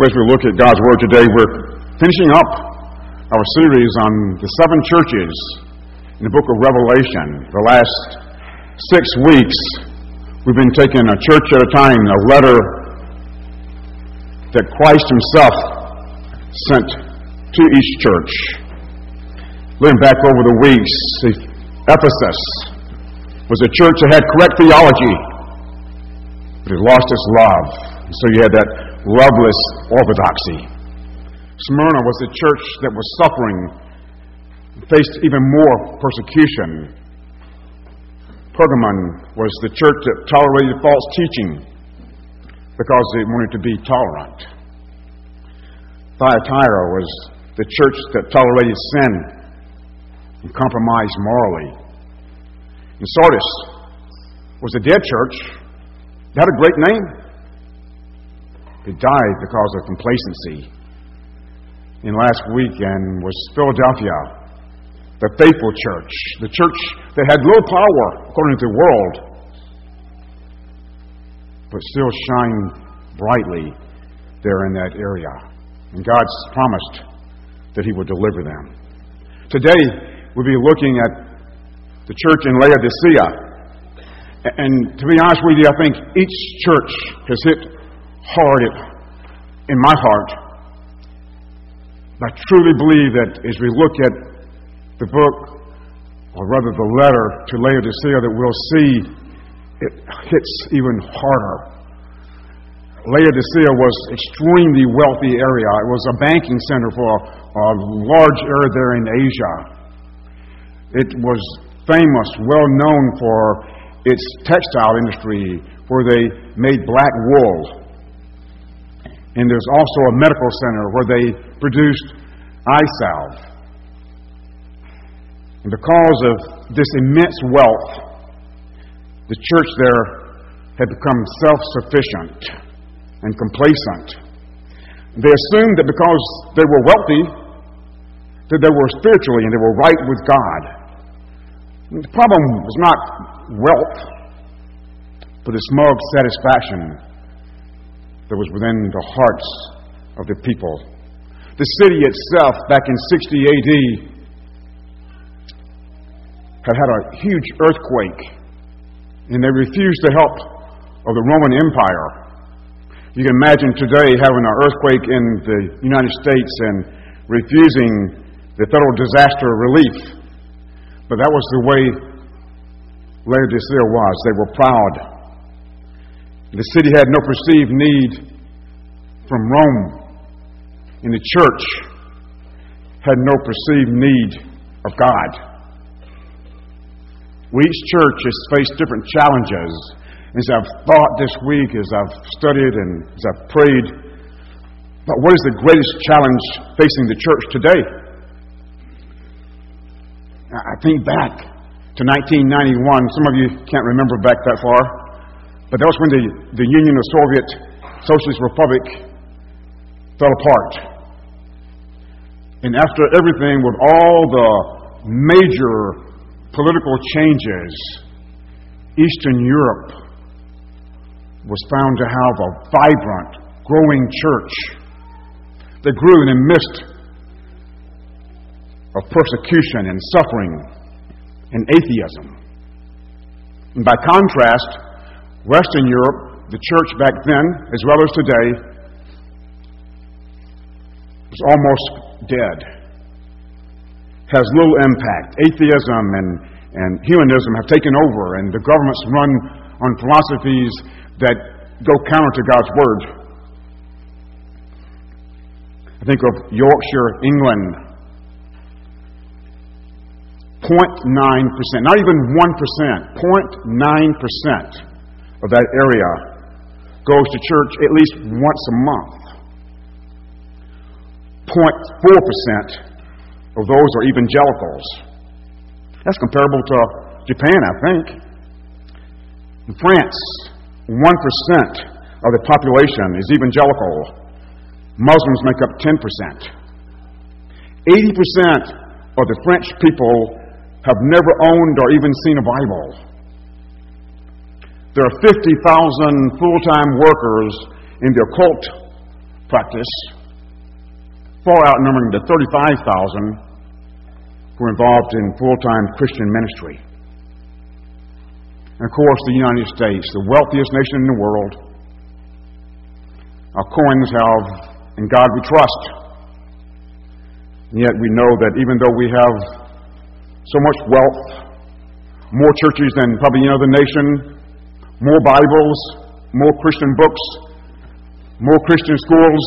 As we look at God's Word today, we're finishing up our series on the seven churches in the book of Revelation. The last six weeks, we've been taking a church at a time, a letter that Christ Himself sent to each church. Looking back over the weeks, Ephesus was a church that had correct theology, but it lost its love. So you had that loveless orthodoxy. Smyrna was a church that was suffering, faced even more persecution. Pergamon was the church that tolerated false teaching because they wanted to be tolerant. Thyatira was the church that tolerated sin and compromised morally. And Sardis was a dead church. It had a great name. It died because of complacency. In last weekend was Philadelphia, the faithful church, the church that had little power according to the world, but still shined brightly there in that area. And God's promised that He would deliver them. Today, we'll be looking at the church in Laodicea. And to be honest with you, I think each church has hit hard in my heart. I truly believe that as we look at the book, or rather the letter to Laodicea, that we'll see it hits even harder. Laodicea was extremely wealthy area. It was a banking center for a large area there in Asia. It was famous, well known for its textile industry, where they made black wool. And there's also a medical center where they produced eye salve. And because of this immense wealth, the church there had become self sufficient and complacent. They assumed that because they were wealthy, that they were spiritually and they were right with God. The problem was not wealth, but a smug satisfaction that was within the hearts of the people. The city itself, back in 60 AD, had had a huge earthquake, and they refused the help of the Roman Empire. You can imagine today having an earthquake in the United States and refusing the federal disaster relief but that was the way Laodicea was. They were proud. The city had no perceived need from Rome, and the church had no perceived need of God. We, each church has faced different challenges. As I've thought this week, as I've studied and as I've prayed, but what is the greatest challenge facing the church today? I think back to 1991. Some of you can't remember back that far, but that was when the, the Union of Soviet Socialist Republic fell apart. And after everything, with all the major political changes, Eastern Europe was found to have a vibrant, growing church that grew in the midst of persecution and suffering and atheism. And by contrast, Western Europe, the church back then as well as today, is almost dead, has little impact. Atheism and, and humanism have taken over, and the governments run on philosophies that go counter to God's Word. I think of Yorkshire, England, 0.9%, not even 1%, 0.9% of that area goes to church at least once a month. 0.4% of those are evangelicals. That's comparable to Japan, I think. In France, 1% of the population is evangelical. Muslims make up 10%. 80% of the French people have never owned or even seen a Bible. There are 50,000 full time workers in the occult practice, far outnumbering the 35,000 who are involved in full time Christian ministry. And of course, the United States, the wealthiest nation in the world. Our coins have, in God we trust. And yet we know that even though we have so much wealth, more churches than probably any other nation, more Bibles, more Christian books, more Christian schools,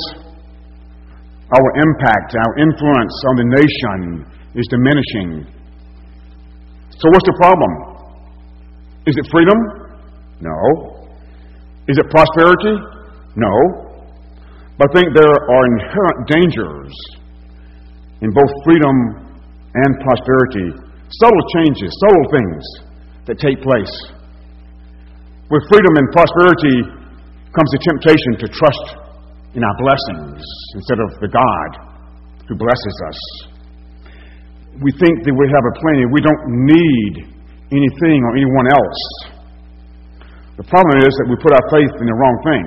our impact, our influence on the nation is diminishing. So, what's the problem? Is it freedom? No. Is it prosperity? No. But I think there are inherent dangers in both freedom and prosperity. Subtle changes, subtle things that take place. With freedom and prosperity comes the temptation to trust in our blessings instead of the God who blesses us. We think that we have a plenty. We don't need anything or anyone else. The problem is that we put our faith in the wrong thing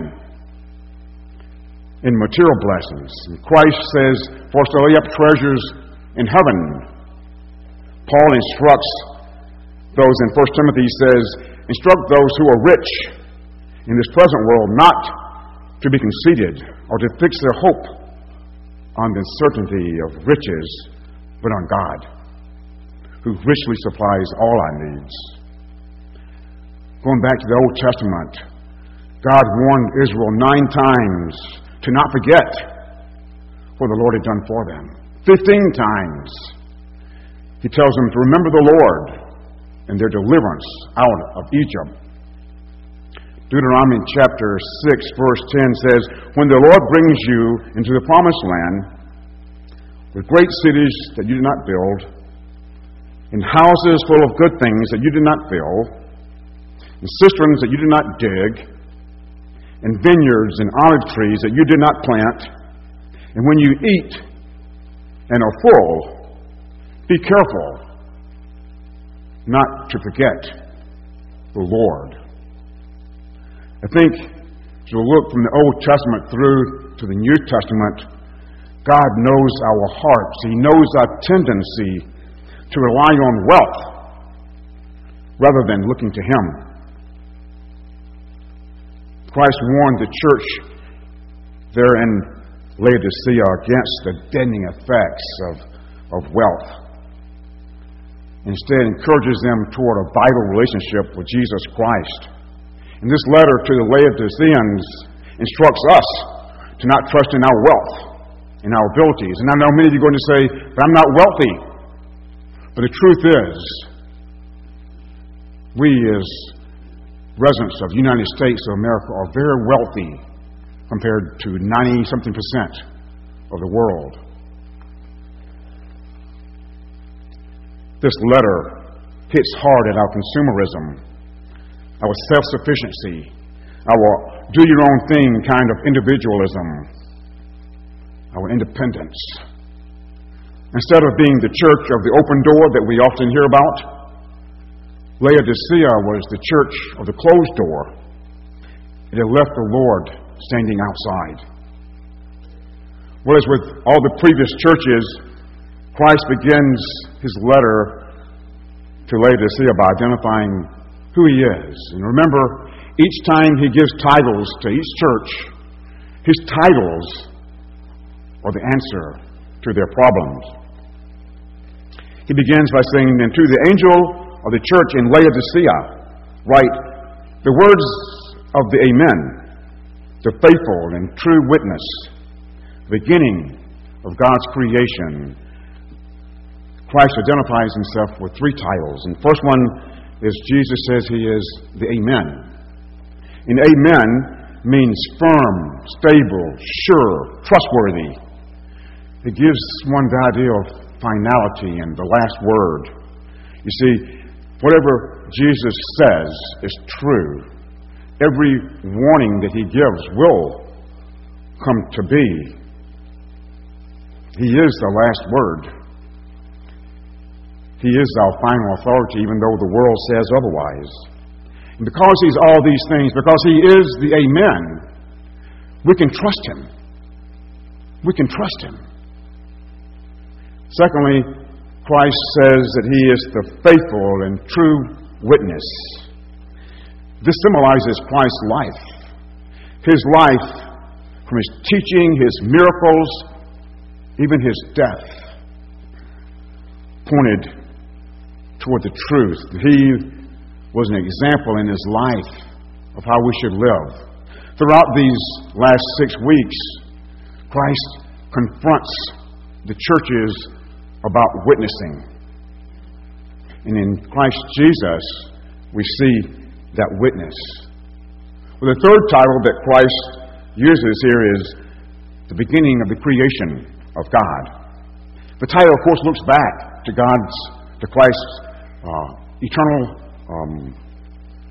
in material blessings. And Christ says, For us to lay up treasures in heaven. Paul instructs those in 1 Timothy he says, Instruct those who are rich in this present world not to be conceited or to fix their hope on the certainty of riches, but on God, who richly supplies all our needs. Going back to the Old Testament, God warned Israel nine times to not forget what the Lord had done for them. Fifteen times. He tells them to remember the Lord and their deliverance out of Egypt. Deuteronomy chapter 6, verse 10 says, When the Lord brings you into the promised land, with great cities that you did not build, and houses full of good things that you did not fill, and cisterns that you did not dig, and vineyards and olive trees that you did not plant, and when you eat and are full, be careful not to forget the Lord. I think we look from the Old Testament through to the New Testament, God knows our hearts. He knows our tendency to rely on wealth rather than looking to Him. Christ warned the church there in Laodicea against the deadening effects of, of wealth instead encourages them toward a vital relationship with Jesus Christ. And this letter to the Laodiceans instructs us to not trust in our wealth, in our abilities. And I know many of you are going to say, but I'm not wealthy. But the truth is, we as residents of the United States of America are very wealthy compared to 90 something percent of the world. This letter hits hard at our consumerism, our self sufficiency, our do your own thing kind of individualism, our independence. Instead of being the church of the open door that we often hear about, Laodicea was the church of the closed door. It had left the Lord standing outside. Whereas with all the previous churches, Christ begins his letter to Laodicea by identifying who he is. And remember, each time he gives titles to each church, his titles are the answer to their problems. He begins by saying, And to the angel of the church in Laodicea, write the words of the Amen, the faithful and true witness, beginning of God's creation Christ identifies himself with three titles. And the first one is Jesus says he is the Amen. And Amen means firm, stable, sure, trustworthy. It gives one the idea of finality and the last word. You see, whatever Jesus says is true. Every warning that he gives will come to be. He is the last word. He is our final authority, even though the world says otherwise. And because He's all these things, because He is the Amen, we can trust Him. we can trust him. Secondly, Christ says that he is the faithful and true witness. This symbolizes Christ's life. His life, from his teaching, his miracles, even his death, pointed toward the truth. He was an example in his life of how we should live. Throughout these last six weeks, Christ confronts the churches about witnessing. And in Christ Jesus, we see that witness. Well, the third title that Christ uses here is the beginning of the creation of God. The title, of course, looks back to God's, to Christ's uh, eternal um,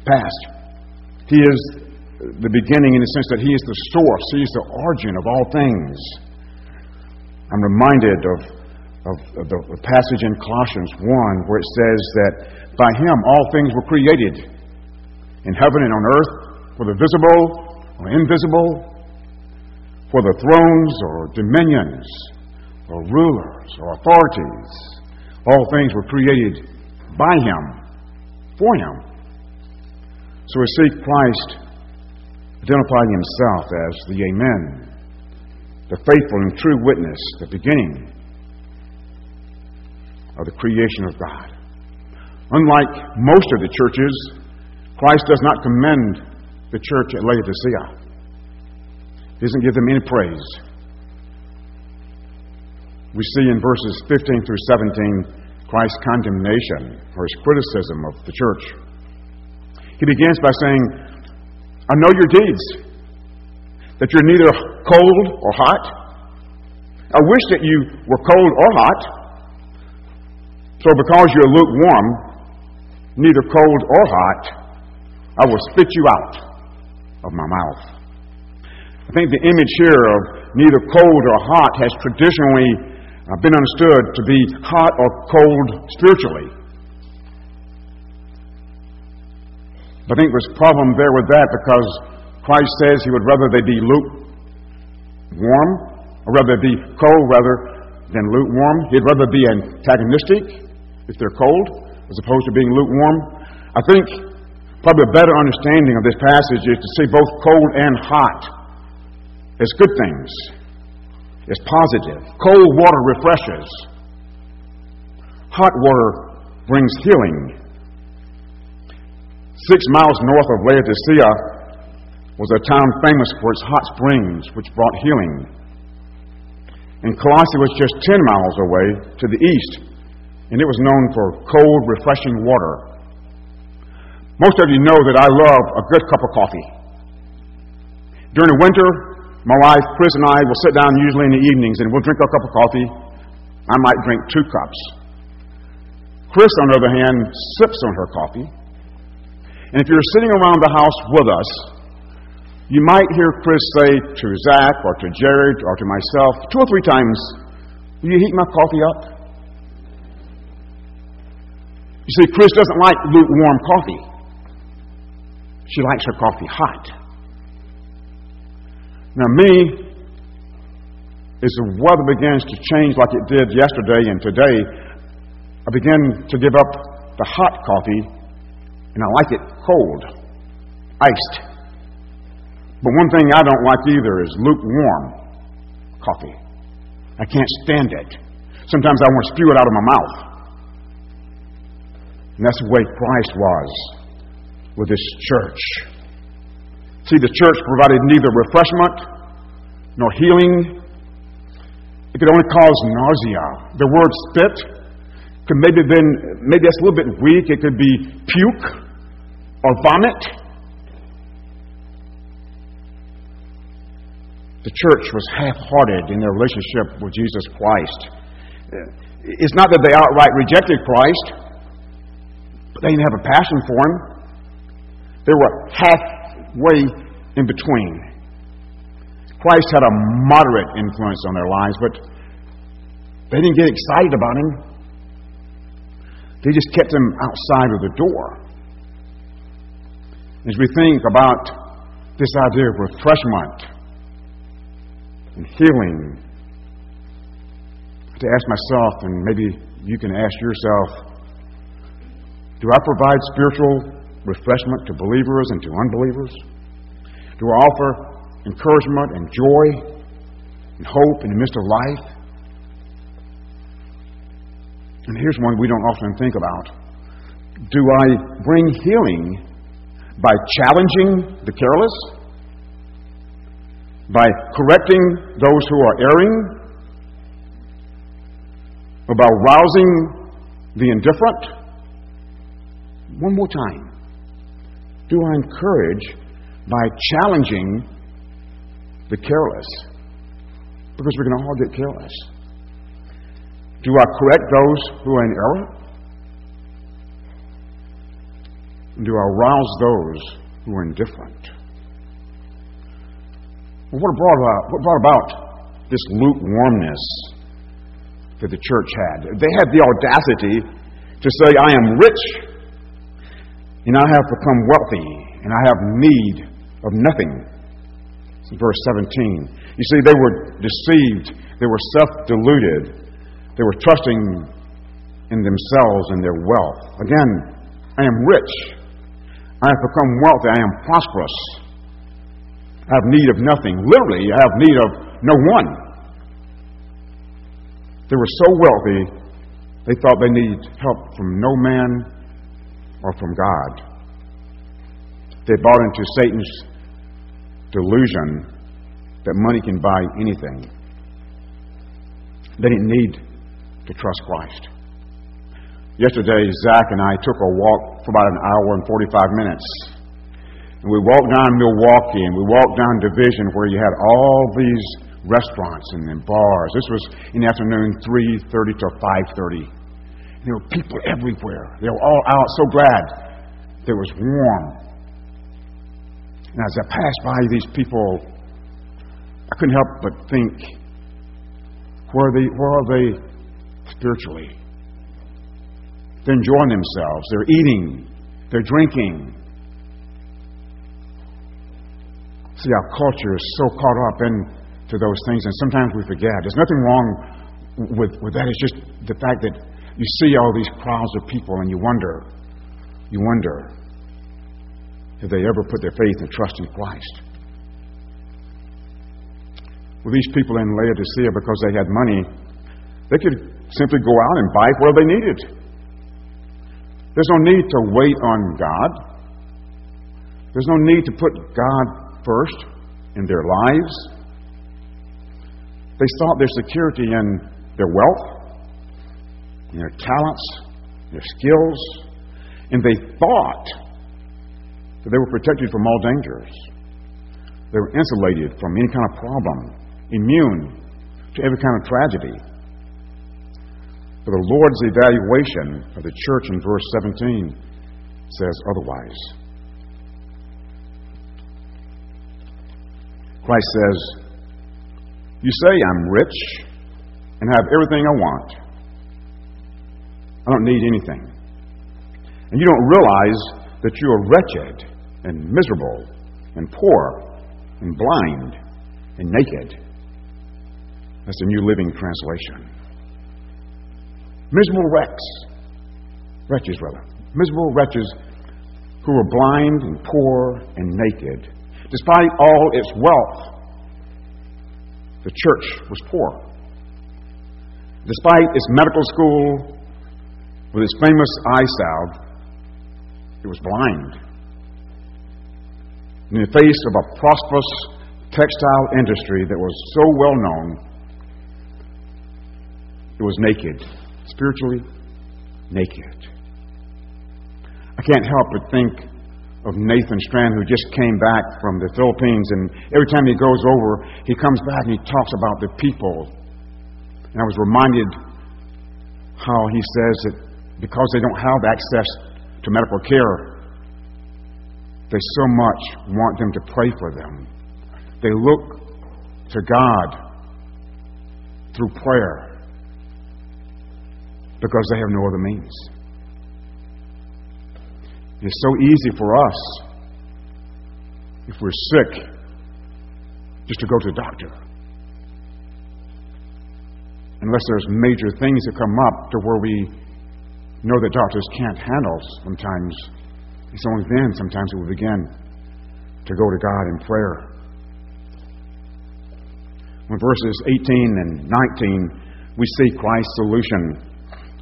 past. He is the beginning in the sense that He is the source, He is the origin of all things. I'm reminded of, of, of the passage in Colossians 1 where it says that by Him all things were created in heaven and on earth, for the visible or invisible, for the thrones or dominions or rulers or authorities. All things were created by Him, for Him. So we see Christ identifying Himself as the Amen, the faithful and true witness, the beginning of the creation of God. Unlike most of the churches, Christ does not commend the church at Laodicea. He doesn't give them any praise. We see in verses 15 through 17 Christ's condemnation or his criticism of the church. He begins by saying, I know your deeds, that you're neither cold or hot. I wish that you were cold or hot. So, because you're lukewarm, neither cold or hot, I will spit you out of my mouth. I think the image here of neither cold or hot has traditionally uh, been understood to be hot or cold spiritually. I think there's a problem there with that because Christ says he would rather they be lukewarm, or rather be cold rather than lukewarm. He'd rather be antagonistic if they're cold as opposed to being lukewarm. I think Probably a better understanding of this passage is to see both cold and hot as good things, as positive. Cold water refreshes, hot water brings healing. Six miles north of Laodicea was a town famous for its hot springs, which brought healing. And Colossae was just 10 miles away to the east, and it was known for cold, refreshing water. Most of you know that I love a good cup of coffee. During the winter, my wife, Chris, and I will sit down usually in the evenings and we'll drink a cup of coffee. I might drink two cups. Chris, on the other hand, sips on her coffee. And if you're sitting around the house with us, you might hear Chris say to Zach or to Jared or to myself two or three times, Will you heat my coffee up? You see, Chris doesn't like lukewarm coffee. She likes her coffee hot. Now, me, as the weather begins to change like it did yesterday and today, I begin to give up the hot coffee and I like it cold, iced. But one thing I don't like either is lukewarm coffee. I can't stand it. Sometimes I want to spew it out of my mouth. And that's the way Christ was with his church. See, the church provided neither refreshment nor healing. It could only cause nausea. The word spit could maybe been maybe that's a little bit weak. It could be puke or vomit. The church was half-hearted in their relationship with Jesus Christ. It's not that they outright rejected Christ, but they didn't have a passion for him. They were halfway in between. Christ had a moderate influence on their lives, but they didn't get excited about him. They just kept him outside of the door. As we think about this idea of refreshment and healing to ask myself, and maybe you can ask yourself, do I provide spiritual refreshment to believers and to unbelievers? to offer encouragement and joy and hope in the midst of life? And here's one we don't often think about. Do I bring healing by challenging the careless? By correcting those who are erring? Or by rousing the indifferent? One more time. Do I encourage by challenging the careless? Because we can all get careless. Do I correct those who are in error? Do I rouse those who are indifferent? Well, what, brought about, uh, what brought about this lukewarmness that the church had? They had the audacity to say, I am rich and I have become wealthy, and I have need of nothing. verse 17. You see, they were deceived, they were self deluded, they were trusting in themselves and their wealth. Again, I am rich, I have become wealthy, I am prosperous, I have need of nothing. Literally, I have need of no one. They were so wealthy, they thought they needed help from no man or from God. They bought into Satan's delusion that money can buy anything. They didn't need to trust Christ. Yesterday, Zach and I took a walk for about an hour and 45 minutes. And we walked down Milwaukee and we walked down Division where you had all these restaurants and bars. This was in the afternoon, 3.30 to 5.30. There were people everywhere. They were all out, so glad it was warm. And as I passed by these people, I couldn't help but think, where are they, where are they spiritually? They're enjoying themselves. They're eating. They're drinking. See, our culture is so caught up into those things, and sometimes we forget. There's nothing wrong with, with that. It's just the fact that you see all these crowds of people and you wonder, you wonder if they ever put their faith and trust in Christ. Well, these people in Laodicea, because they had money, they could simply go out and buy where they needed. There's no need to wait on God. There's no need to put God first in their lives. They sought their security in their wealth, their talents, their skills, and they thought that they were protected from all dangers. They were insulated from any kind of problem, immune to every kind of tragedy. But the Lord's evaluation of the church in verse 17 says otherwise. Christ says, You say I'm rich and have everything I want I don't need anything. And you don't realize that you are wretched and miserable and poor and blind and naked. That's the New Living Translation. Miserable wrecks, wretches rather, miserable wretches who were blind and poor and naked. Despite all its wealth, the church was poor. Despite its medical school with his famous eye salve, he was blind. In the face of a prosperous textile industry that was so well known, it was naked, spiritually naked. I can't help but think of Nathan Strand, who just came back from the Philippines, and every time he goes over, he comes back and he talks about the people. And I was reminded how he says that because they don't have access to medical care, they so much want them to pray for them. They look to God through prayer because they have no other means. It's so easy for us, if we're sick, just to go to the doctor. Unless there's major things that come up to where we know that doctors can't handle sometimes. It's only then sometimes we begin to go to God in prayer. In verses 18 and 19, we see Christ's solution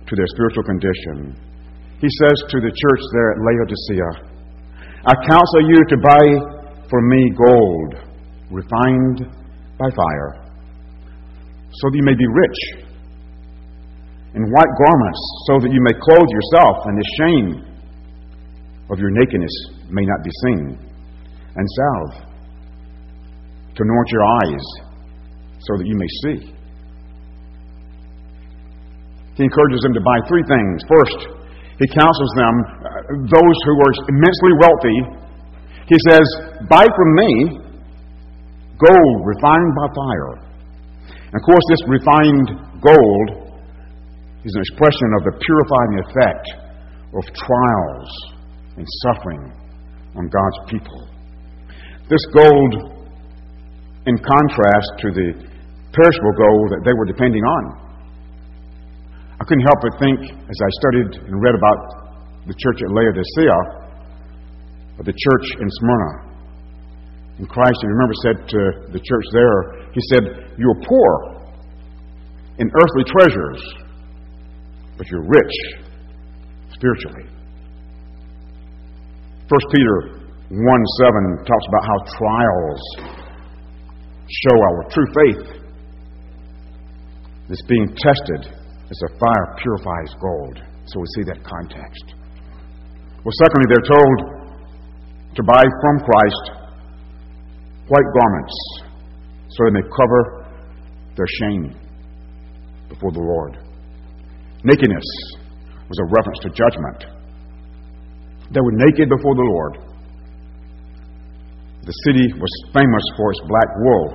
to their spiritual condition. He says to the church there at Laodicea, I counsel you to buy for me gold refined by fire, so that you may be rich, and white garments, so that you may clothe yourself, and the shame of your nakedness may not be seen, and salve to anoint your eyes, so that you may see. He encourages them to buy three things. First, he counsels them, uh, those who are immensely wealthy, he says, Buy from me gold refined by fire. And of course, this refined gold is an expression of the purifying effect of trials and suffering on God's people. This gold, in contrast to the perishable gold that they were depending on, I couldn't help but think, as I studied and read about the church at Laodicea, of the church in Smyrna. And Christ, you remember, said to the church there, He said, You're poor in earthly treasures, but you're rich spiritually. 1 Peter 1 7 talks about how trials show our true faith that's being tested as a fire purifies gold. So we see that context. Well, secondly, they're told to buy from Christ white garments so they may cover their shame before the Lord. Nakedness was a reference to judgment. They were naked before the Lord. The city was famous for its black wool.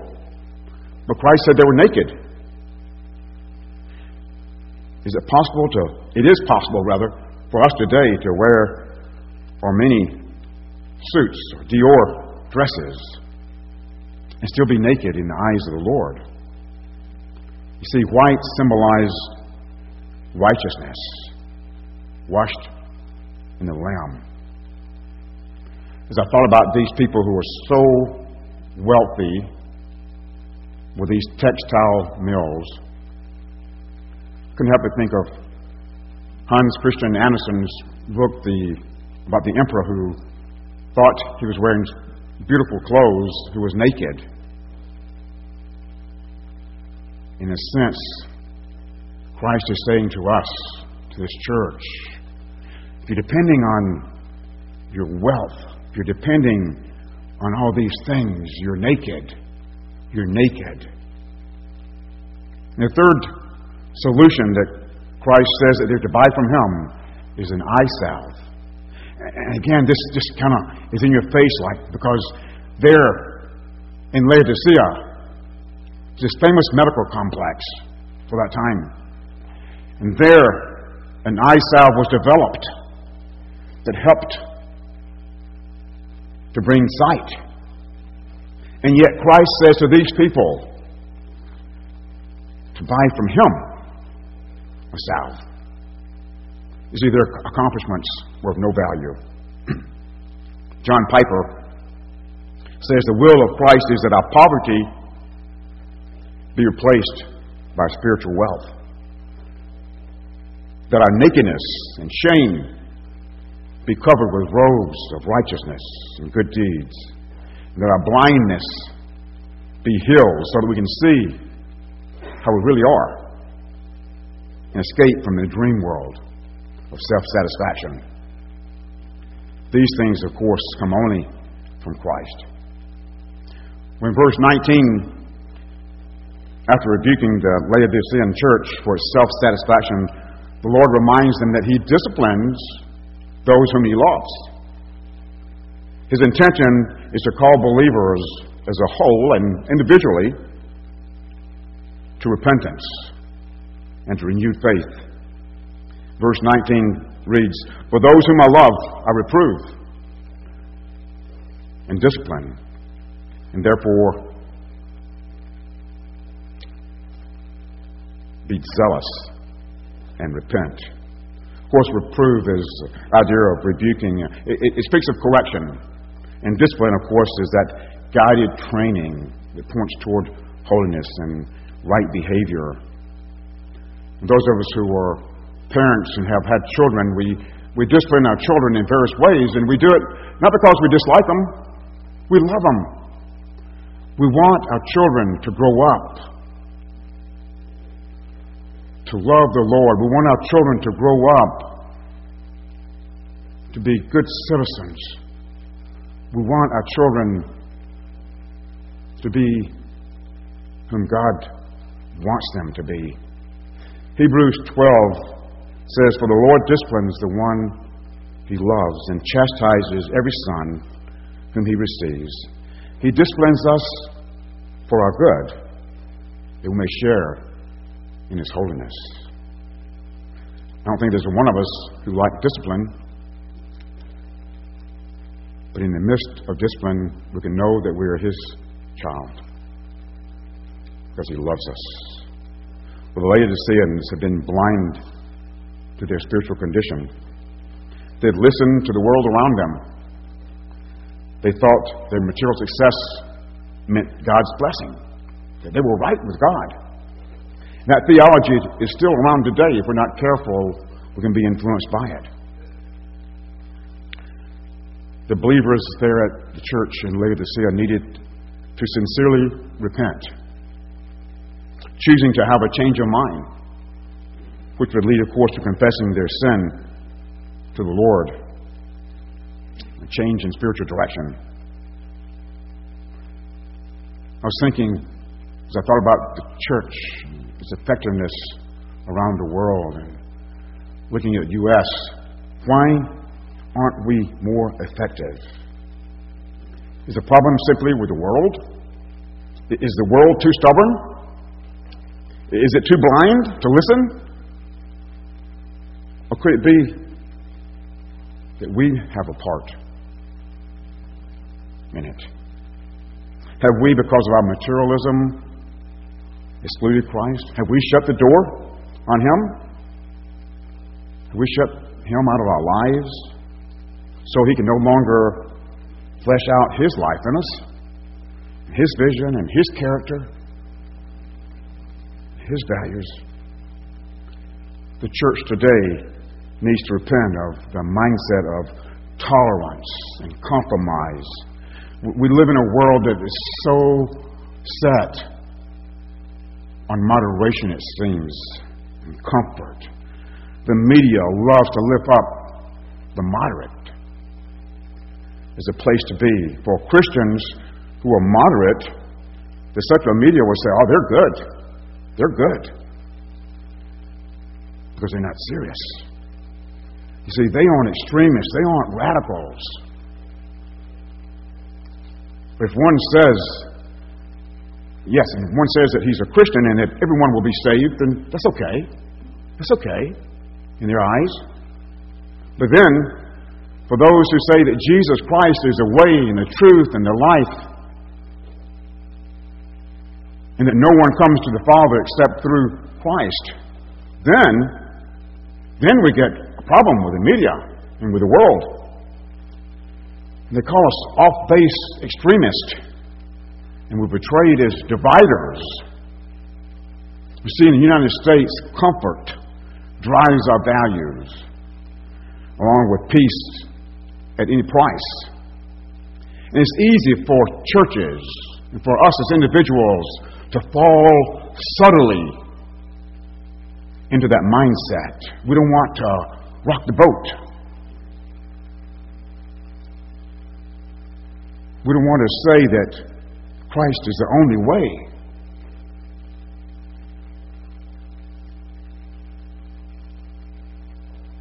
But Christ said they were naked. Is it possible to, it is possible rather, for us today to wear our many suits or Dior dresses and still be naked in the eyes of the Lord? You see, white symbolized righteousness, washed in the Lamb. As I thought about these people who are so wealthy with these textile mills, couldn't help but think of Hans Christian Andersen's book the, about the emperor who thought he was wearing beautiful clothes, who was naked. In a sense, Christ is saying to us, to this church, if you're depending on your wealth, if you're depending on all these things, you're naked. You're naked. And the third solution that Christ says that they're to buy from Him is an eye salve. And again, this just kind of is in your face, like, because there in Laodicea, this famous medical complex for that time. And there, an eye salve was developed that helped to bring sight. And yet, Christ says to these people to buy from Him south. You see, their accomplishments were of no value. John Piper says the will of Christ is that our poverty be replaced by spiritual wealth, that our nakedness and shame be covered with robes of righteousness and good deeds, and that our blindness be healed so that we can see how we really are and escape from the dream world of self satisfaction. These things, of course, come only from Christ. When verse 19, after rebuking the Laodicean church for its self satisfaction, the Lord reminds them that He disciplines those whom He loves. His intention is to call believers as a whole and individually to repentance and to renewed faith. Verse 19 reads, For those whom I love, I reprove and discipline, and therefore be zealous and repent. Of course, reprove is idea of rebuking. It, it, it speaks of correction. And discipline, of course, is that guided training that points toward holiness and right behavior. And those of us who are parents and have had children, we, we discipline our children in various ways, and we do it not because we dislike them, we love them. We want our children to grow up to love the Lord. We want our children to grow up to be good citizens. We want our children to be whom God wants them to be. Hebrews 12 says, For the Lord disciplines the one he loves and chastises every son whom he receives. He disciplines us for our good, that we may share in His holiness. I don't think there's one of us who like discipline, but in the midst of discipline, we can know that we are His child because He loves us. Well, the Laodiceans have been blind to their spiritual condition. They'd listened to the world around them. They thought their material success meant God's blessing, that they were right with God. That theology is still around today. If we're not careful, we can be influenced by it. The believers there at the church in Laodicea needed to sincerely repent, choosing to have a change of mind, which would lead, of course, to confessing their sin to the Lord, a change in spiritual direction. I was thinking, as I thought about the church its effectiveness around the world and looking at the U.S., why aren't we more effective? Is the problem simply with the world? Is the world too stubborn? Is it too blind to listen? Or could it be that we have a part in it? Have we, because of our materialism, excluded Christ? Have we shut the door on Him? Have we shut Him out of our lives so He can no longer flesh out His life in us, His vision and His character, His values? The church today needs to repent of the mindset of tolerance and compromise. We live in a world that is so set on moderation, it seems, and comfort. The media loves to lift up the moderate as a place to be. For Christians who are moderate, the secular media will say, oh, they're good. They're good. Because they're not serious. You see, they aren't extremists, they aren't radicals. If one says Yes, and one says that he's a Christian and that everyone will be saved, then that's okay. That's okay in their eyes. But then, for those who say that Jesus Christ is the way and the truth and the life, and that no one comes to the Father except through Christ, then, then we get a problem with the media and with the world. They call us off base extremists and we're portrayed as dividers. We see in the United States, comfort drives our values, along with peace at any price. And it's easy for churches and for us as individuals to fall subtly into that mindset. We don't want to rock the boat. We don't want to say that Christ is the only way.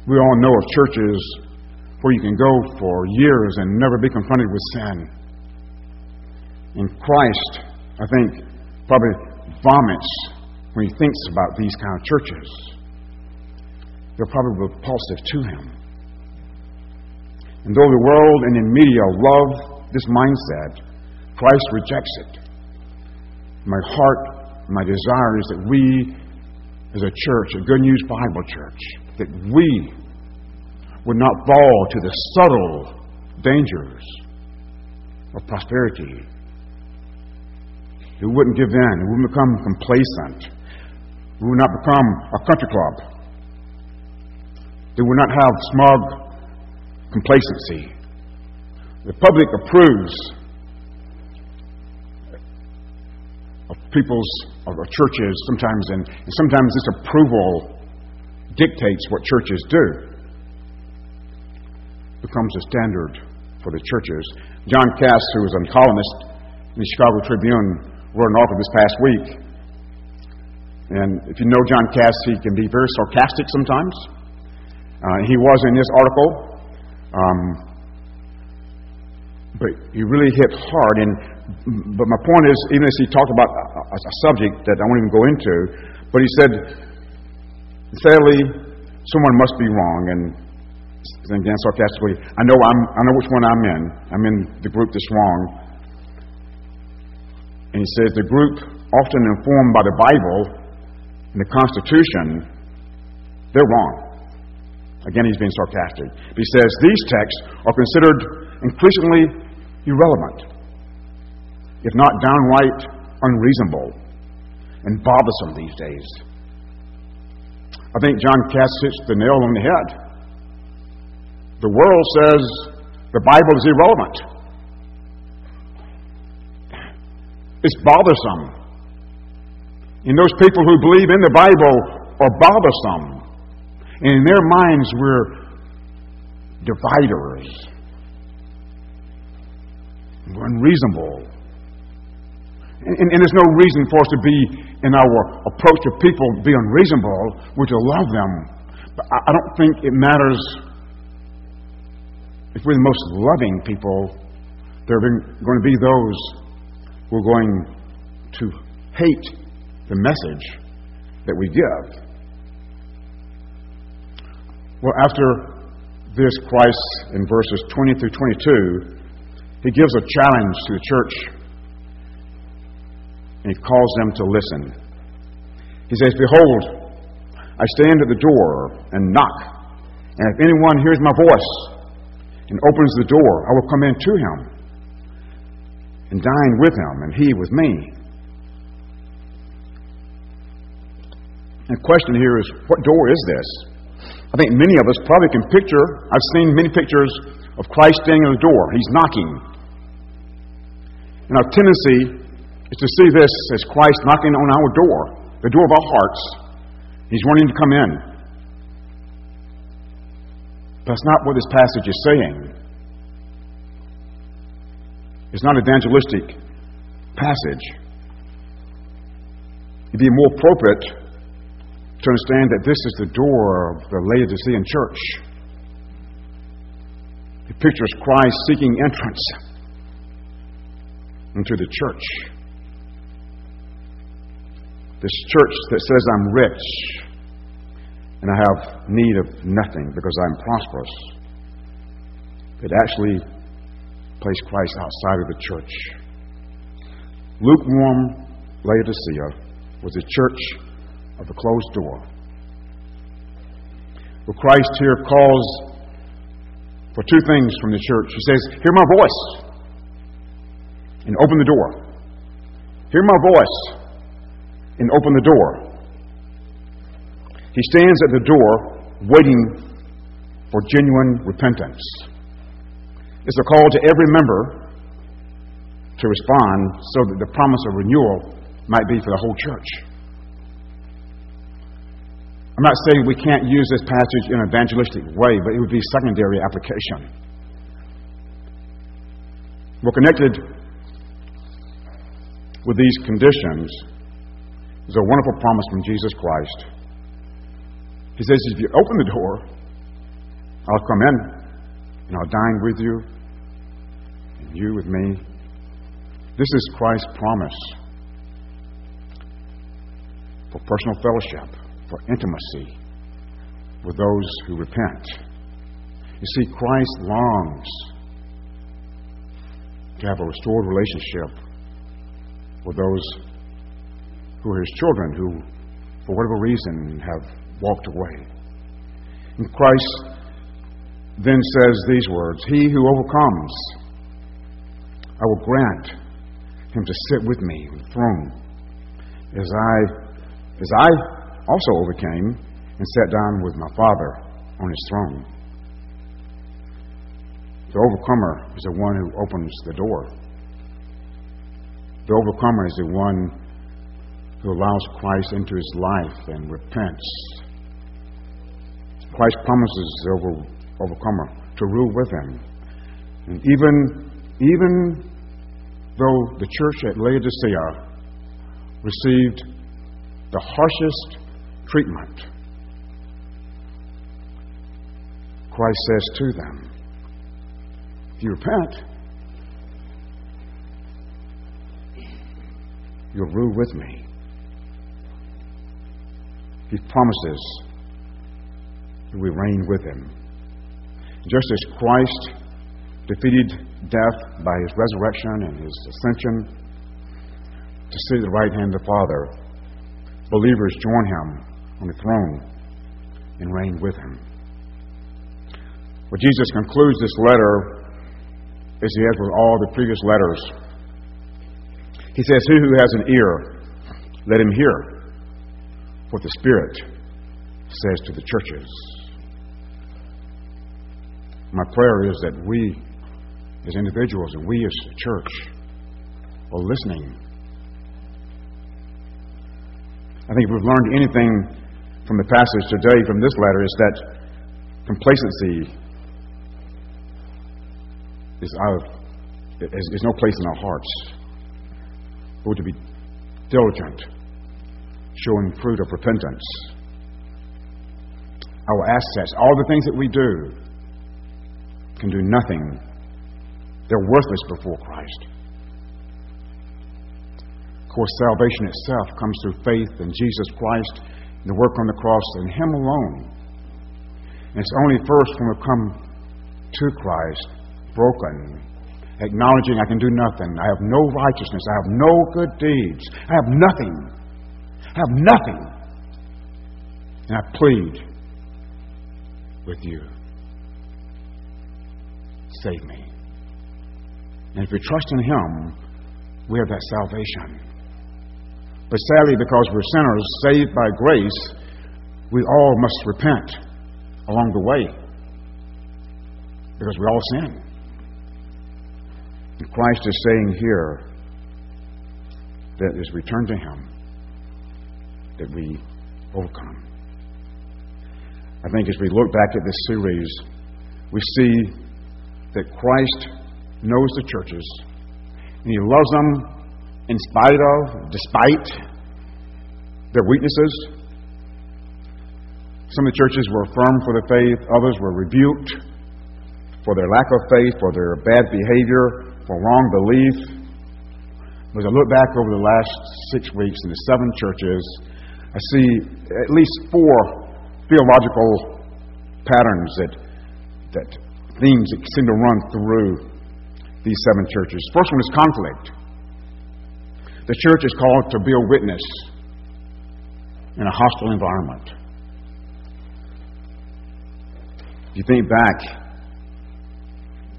We all know of churches where you can go for years and never be confronted with sin. And Christ, I think, probably vomits when he thinks about these kind of churches. They're probably repulsive to him. And though the world and the media love this mindset, Christ rejects it. My heart, my desire is that we as a church, a Good News Bible church, that we would not fall to the subtle dangers of prosperity. We wouldn't give in. We wouldn't become complacent. We would not become a country club. They would not have smug complacency. The public approves of people's of churches sometimes, and, sometimes this approval dictates what churches do. Becomes a standard for the churches. John Kass, who was a columnist in the Chicago Tribune, wrote an article this past week. And if you know John Kass, he can be very sarcastic sometimes. Uh, he was in this article. Um, but he really hit hard. And but my point is, even as he talked about a, a, subject that I won't even go into, but he said, sadly, someone must be wrong. And again, sarcastically, I know I'm, I know which one I'm in. I'm in the group that's wrong. And he says the group often informed by the Bible and the Constitution, they're wrong. Again, he's being sarcastic. He says these texts are considered increasingly irrelevant, if not downright unreasonable and bothersome these days. I think John Kass hits the nail on the head. The world says the Bible is irrelevant. It's bothersome. And those people who believe in the Bible are bothersome. And in their minds, we're dividers. We're unreasonable. And, and, there's no reason for us to be, in our approach to people, be unreasonable. We're to love them. But I, I don't think it matters if we're the most loving people. There are going to be those who are going to hate the message that we give. Well, after this, Christ, in verses 20 through 22, he gives a challenge to the church and he calls them to listen. He says, Behold, I stand at the door and knock, and if anyone hears my voice and opens the door, I will come in to him and dine with him, and he with me. the question here is, what door is this? I think many of us probably can picture, I've seen many pictures of Christ standing at the door. He's knocking. And our tendency is to see this as Christ knocking on our door, the door of our hearts. He's wanting to come in. That's not what this passage is saying. It's not an evangelistic passage. It'd be more appropriate to understand that this is the door of the Laodicean church. It pictures Christ seeking entrance into the church. This church that says I'm rich and I have need of nothing because I'm prosperous. It actually placed Christ outside of the church. Lukewarm Laodicea was a church of the closed door. Well, Christ here calls for two things from the church. He says, Hear my voice and open the door. Hear my voice and open the door. He stands at the door waiting for genuine repentance. It's a call to every member to respond so that the promise of renewal might be for the whole church. I'm not saying we can't use this passage in an evangelistic way, but it would be secondary application. Well, connected with these conditions is a wonderful promise from Jesus Christ. He says, If you open the door, I'll come in and I'll dine with you and you with me. This is Christ's promise for personal fellowship for intimacy with those who repent. You see, Christ longs to have a restored relationship with those who are his children who for whatever reason, have walked away. And Christ then says these words He who overcomes, I will grant him to sit with me on the throne, as I, as I also overcame and sat down with my Father on his throne. The overcomer is the one who opens the door. The overcomer is the one who allows Christ into his life and repents. Christ promises the over, overcomer to rule with him. And even, even though the church at Laodicea received the harshest treatment, Christ says to them, If you repent, you'll rule with me. He promises that we reign with him. Just as Christ defeated death by his resurrection and his ascension to sit at the right hand of the Father, believers join him on the throne and reign with him. Well, Jesus concludes this letter as he has with all the previous letters. He says, who has an ear, let him hear what the Spirit says to the churches. My prayer is that we, as individuals, and we as a church, are listening. I think if we've learned anything from the passage today, from this letter, is that complacency is out is, no place in our hearts. We're to be diligent showing fruit of repentance. Our assets, all the things that we do, can do nothing. They're worthless before Christ. Of course, salvation itself comes through faith in Jesus Christ, the work on the cross, and Him alone. And it's only first when we come to Christ, broken, acknowledging I can do nothing, I have no righteousness, I have no good deeds, I have nothing have nothing. And I plead with you save me. And if we trust in Him, we have that salvation. But sadly, because we're sinners saved by grace, we all must repent along the way because we all sin. And Christ is saying here that as we turn to Him, that we overcome. I think as we look back at this series, we see that Christ knows the churches and He loves them in spite of, despite their weaknesses. Some of the churches were affirmed for their faith, others were rebuked for their lack of faith, for their bad behavior, for wrong belief. As I look back over the last six weeks in the seven churches, I see at least four theological patterns that, that themes that seem to run through these seven churches. First one is conflict. The church is called to be a witness in a hostile environment. If you think back,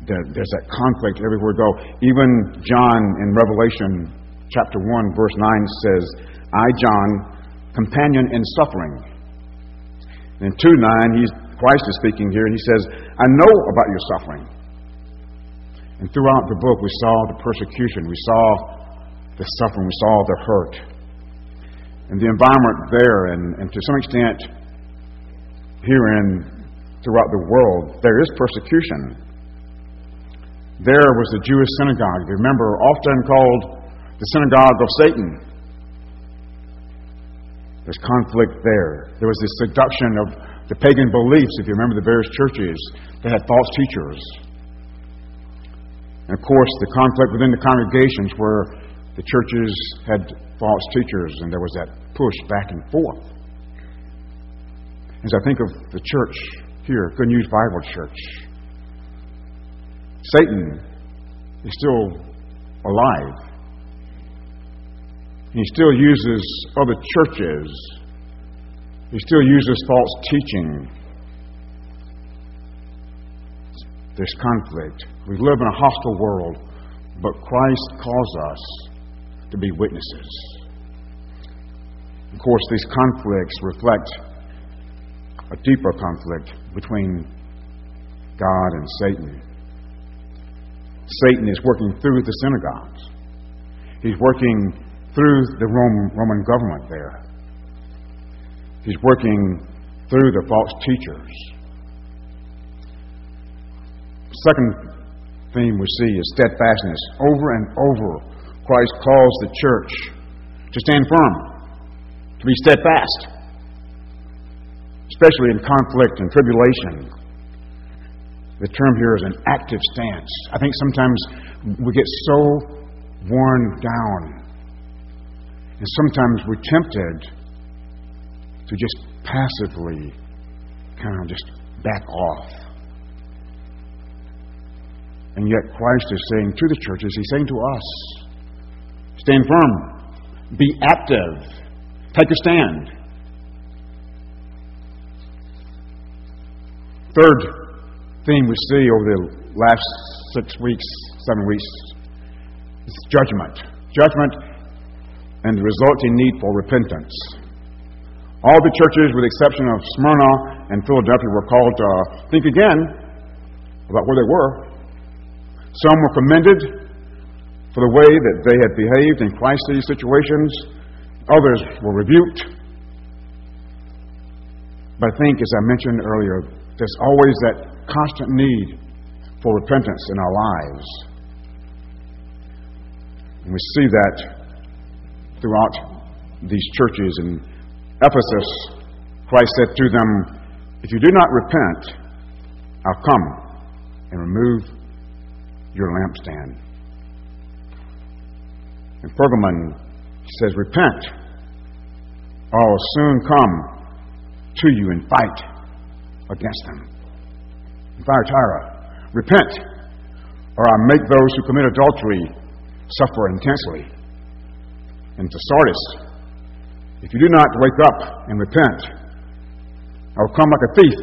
there's that conflict everywhere go. Even John in Revelation chapter 1, verse 9 says, I, John, companion in suffering. In 2 9, he's, Christ is speaking here, and he says, I know about your suffering. And throughout the book, we saw the persecution, we saw the suffering, we saw the hurt. And the environment there, and, and to some extent, here and throughout the world, there is persecution. There was the Jewish synagogue, remember, often called the synagogue of Satan. There's conflict there. There was this seduction of the pagan beliefs, if you remember the various churches that had false teachers. And of course, the conflict within the congregations where the churches had false teachers and there was that push back and forth. As I think of the church here, Good News Bible Church, Satan is still alive. He still uses other churches He still uses false teaching. There's conflict. We live in a hostile world, but Christ calls us to be witnesses. Of course, these conflicts reflect a deeper conflict between God and Satan. Satan is working through the synagogues. He's working through the Roman, Roman government there. He's working through the false teachers. Second theme we see is steadfastness. Over and over, Christ calls the church to stand firm, to be steadfast, especially in conflict and tribulation. The term here is an active stance. I think sometimes we get so worn down, and sometimes we're tempted to just passively kind of just back off. And yet, Christ is saying to the churches, He's saying to us, stand firm, be active, take a stand. Third theme we see over the last six weeks, seven weeks, is judgment. Judgment and the resulting need for repentance. All the churches, with the exception of Smyrna and Philadelphia, were called to uh, think again about where they were. Some were commended for the way that they had behaved in crisis situations. Others were rebuked. But I think, as I mentioned earlier, there's always that constant need for repentance in our lives. And we see that throughout these churches. In Ephesus, Christ said to them, If you do not repent, I'll come and remove your lampstand. In Pergamon, he says, Repent, or I'll soon come to you and fight against them. In Thyatira, repent, or I'll make those who commit adultery suffer intensely. And to Sardis, if you do not wake up and repent, I will come like a thief.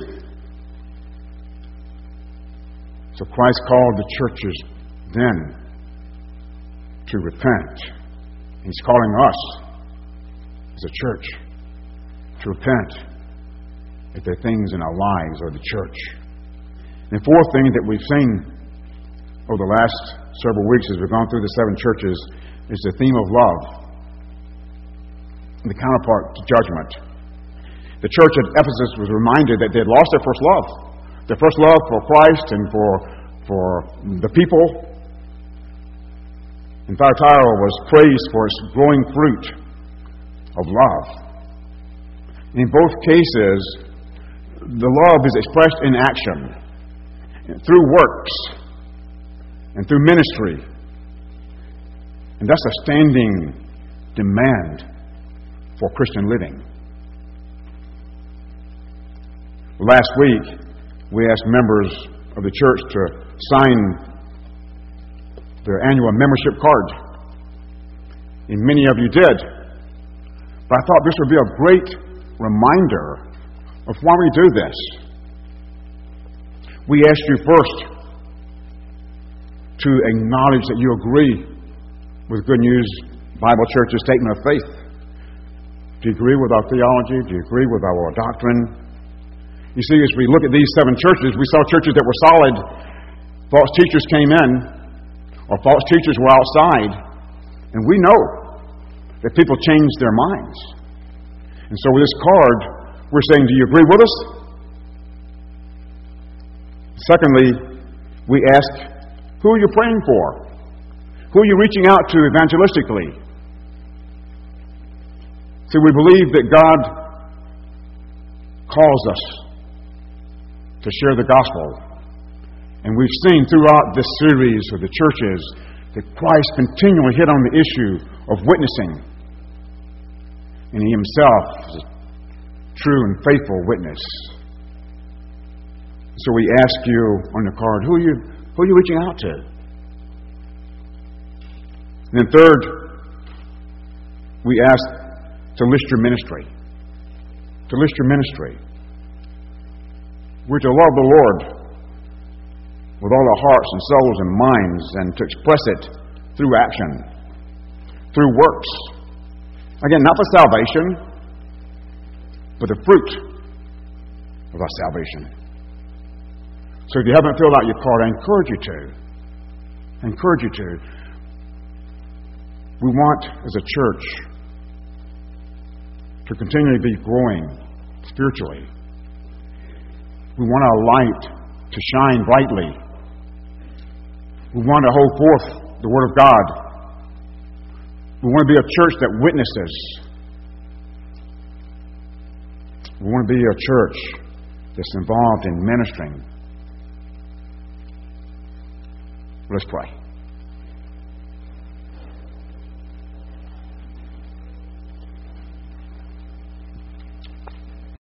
So Christ called the churches then to repent. He's calling us as a church to repent if there are things in our lives or the church. And the fourth thing that we've seen over the last several weeks as we've gone through the seven churches is the theme of love, the counterpart to judgment. The church at Ephesus was reminded that they had lost their first love, their first love for Christ and for, for the people. And Thyatira was praised for its growing fruit of love. In both cases, the love is expressed in action, through works, and through ministry. And that's a standing demand for Christian living. Last week, we asked members of the church to sign their annual membership card. And many of you did. But I thought this would be a great reminder of why we do this. We ask you first to acknowledge that you agree with Good News Bible Church's statement of faith. Do you agree with our theology? Do you agree with our doctrine? You see, as we look at these seven churches, we saw churches that were solid. False teachers came in, or false teachers were outside. And we know that people change their minds. And so with this card, we're saying, Do you agree with us? Secondly, we ask, Who are you praying for? Who are you reaching out to evangelistically? See, we believe that God calls us to share the gospel. And we've seen throughout this series of the churches that Christ continually hit on the issue of witnessing. And He Himself is a true and faithful witness. So we ask you on the card, who are you, who are you reaching out to? And then third, we ask to list your ministry. to list your ministry. We're to love the Lord with all our hearts and souls and minds and to express it through action, through works. Again, not for salvation, but the fruit of our salvation. So if you haven't filled out your card, I encourage you to. I encourage you to. We want, as a church, to continually be growing spiritually. We want our light to shine brightly. We want to hold forth the Word of God. We want to be a church that witnesses. We want to be a church that's involved in ministering. Let's pray.